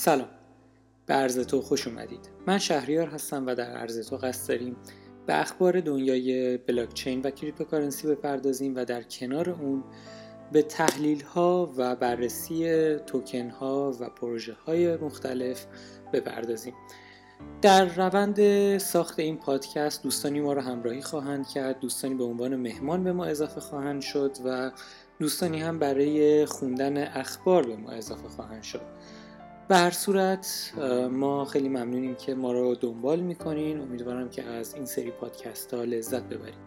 سلام. به ارزتو خوش اومدید. من شهریار هستم و در ارزتو قصد داریم به اخبار دنیای بلاکچین و cryptocurrency بپردازیم و در کنار اون به تحلیل ها و بررسی توکن ها و پروژه های مختلف بپردازیم. در روند ساخت این پادکست دوستانی ما را همراهی خواهند کرد. دوستانی به عنوان مهمان به ما اضافه خواهند شد و دوستانی هم برای خوندن اخبار به ما اضافه خواهند شد. به هر صورت ما خیلی ممنونیم که ما رو دنبال می‌کنین. امیدوارم که از این سری پادکست ها لذت ببریم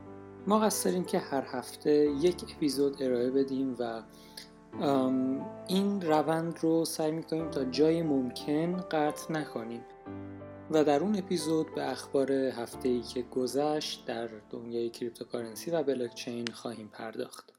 ما قصد داریم که هر هفته یک اپیزود ارائه بدیم و این روند رو سعی می‌کنیم تا جای ممکن قطع نکنیم. و در اون اپیزود به اخبار هفته ای که گذشت در دنیای cryptocurrency و بلاکچین خواهیم پرداخت.